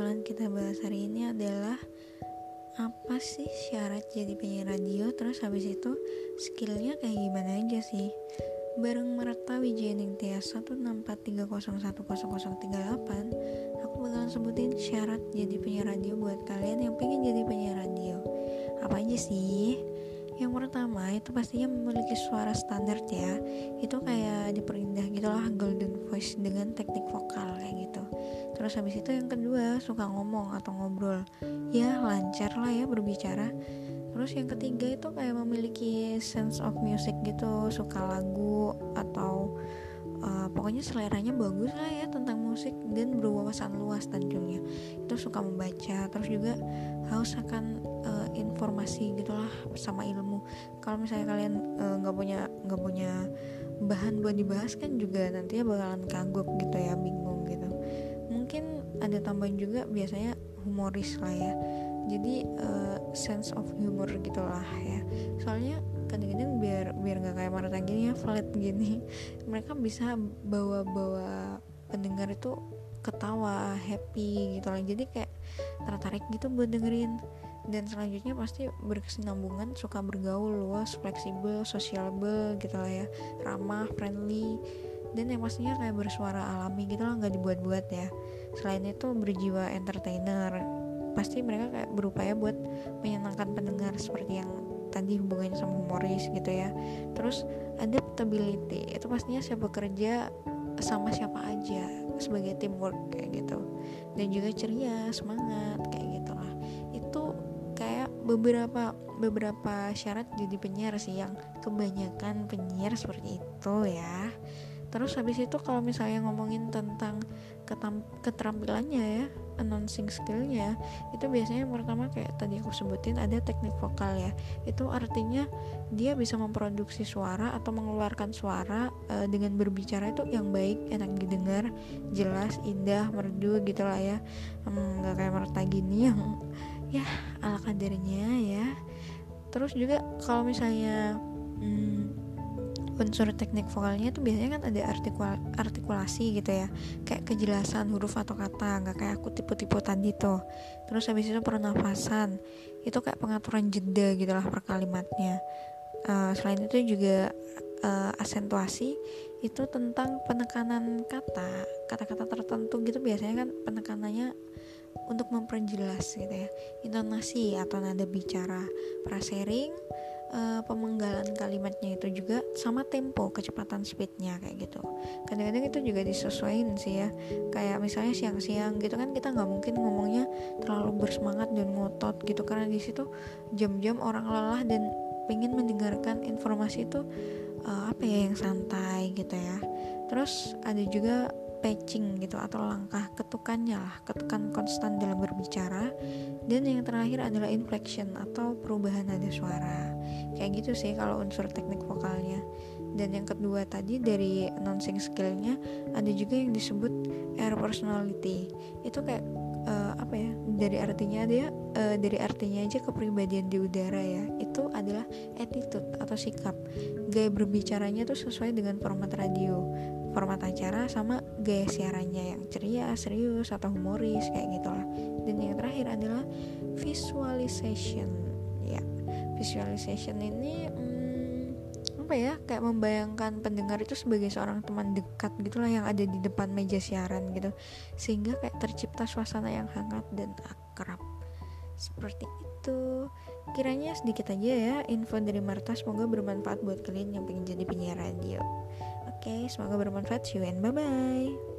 akan kita bahas hari ini adalah apa sih syarat jadi penyiar radio? Terus habis itu skillnya kayak gimana aja sih? Bareng Merta Wijayaning Tiasa 163010038 aku bakalan sebutin syarat jadi penyiar radio buat kalian yang pengen jadi penyiar radio. Apa aja sih? Yang pertama itu pastinya memiliki suara standar ya. Itu kayak diperindah gitulah golden voice dengan teknik vokal kayak gitu. Terus habis itu yang kedua suka ngomong atau ngobrol. Ya lancar lah ya berbicara. Terus yang ketiga itu kayak memiliki sense of music gitu suka lagu atau uh, pokoknya seleranya bagus lah ya tentang musik dan berwawasan luas tentunya. Itu suka membaca terus juga haus akan uh, informasi gitulah sama ilmu. Kalau misalnya kalian eh, nggak uh, punya nggak punya bahan buat dibahas kan juga nantinya bakalan kagok gitu ya bingung gitu. Mungkin ada tambahan juga biasanya humoris lah ya. Jadi uh, sense of humor gitulah ya. Soalnya kadang-kadang biar biar nggak kayak Marta gini ya flat gini mereka bisa bawa-bawa pendengar itu ketawa happy gitu lah jadi kayak tertarik gitu buat dengerin dan selanjutnya pasti berkesinambungan suka bergaul luas fleksibel sociable gitu lah ya. Ramah friendly. Dan yang pastinya kayak bersuara alami gitu lah nggak dibuat-buat ya. Selain itu berjiwa entertainer. Pasti mereka kayak berupaya buat menyenangkan pendengar seperti yang tadi hubungannya sama humoris gitu ya. Terus adaptability itu pastinya siapa kerja sama siapa aja sebagai teamwork kayak gitu. Dan juga ceria semangat kayak gitulah beberapa beberapa syarat jadi penyiar sih yang kebanyakan penyiar seperti itu ya. Terus habis itu kalau misalnya ngomongin tentang keterampilannya ya announcing skillnya itu biasanya yang pertama kayak tadi aku sebutin ada teknik vokal ya. Itu artinya dia bisa memproduksi suara atau mengeluarkan suara uh, dengan berbicara itu yang baik enak didengar jelas indah merdu gitu lah ya. Hmm, nggak hmm, kayak merta gini yang ya ala kadarnya ya. Terus juga kalau misalnya hmm, unsur teknik vokalnya tuh biasanya kan ada artikul artikulasi gitu ya. Kayak kejelasan huruf atau kata nggak kayak aku tipe-tipe tadi tuh. Terus habis itu pernafasan. Itu kayak pengaturan jeda gitu lah per kalimatnya. Uh, selain itu juga uh, asentuasi itu tentang penekanan kata. Kata-kata tertentu gitu biasanya kan penekanannya untuk memperjelas gitu ya. Intonasi atau nada bicara prasering uh, pemenggalan kalimatnya itu juga sama tempo kecepatan speednya kayak gitu. Kadang-kadang itu juga disesuaikan sih ya. Kayak misalnya siang-siang gitu kan kita nggak mungkin ngomongnya terlalu bersemangat dan ngotot gitu. Karena di situ jam-jam orang lelah dan pengen mendengarkan informasi itu uh, apa ya yang santai gitu ya. Terus ada juga patching gitu atau langkah ketukannya lah ketukan konstan dalam berbicara. Dan yang terakhir adalah inflection atau perubahan nada suara. Kayak gitu sih kalau unsur teknik vokalnya. Dan yang kedua tadi dari announcing skillnya ada juga yang disebut air personality. Itu kayak uh, apa ya dari artinya dia uh, dari artinya aja kepribadian di udara ya. Itu adalah attitude atau sikap. Gaya berbicaranya tuh sesuai dengan format radio format acara sama gaya siarannya yang ceria, serius atau humoris kayak gitulah. Dan yang terakhir adalah visualization. Ya, visualization ini hmm, apa ya? Kayak membayangkan pendengar itu sebagai seorang teman dekat gitulah yang ada di depan meja siaran gitu. Sehingga kayak tercipta suasana yang hangat dan akrab. Seperti itu. Kiranya sedikit aja ya info dari Marta semoga bermanfaat buat kalian yang pengen jadi penyiar radio. Oke, semoga bermanfaat. See you and bye-bye.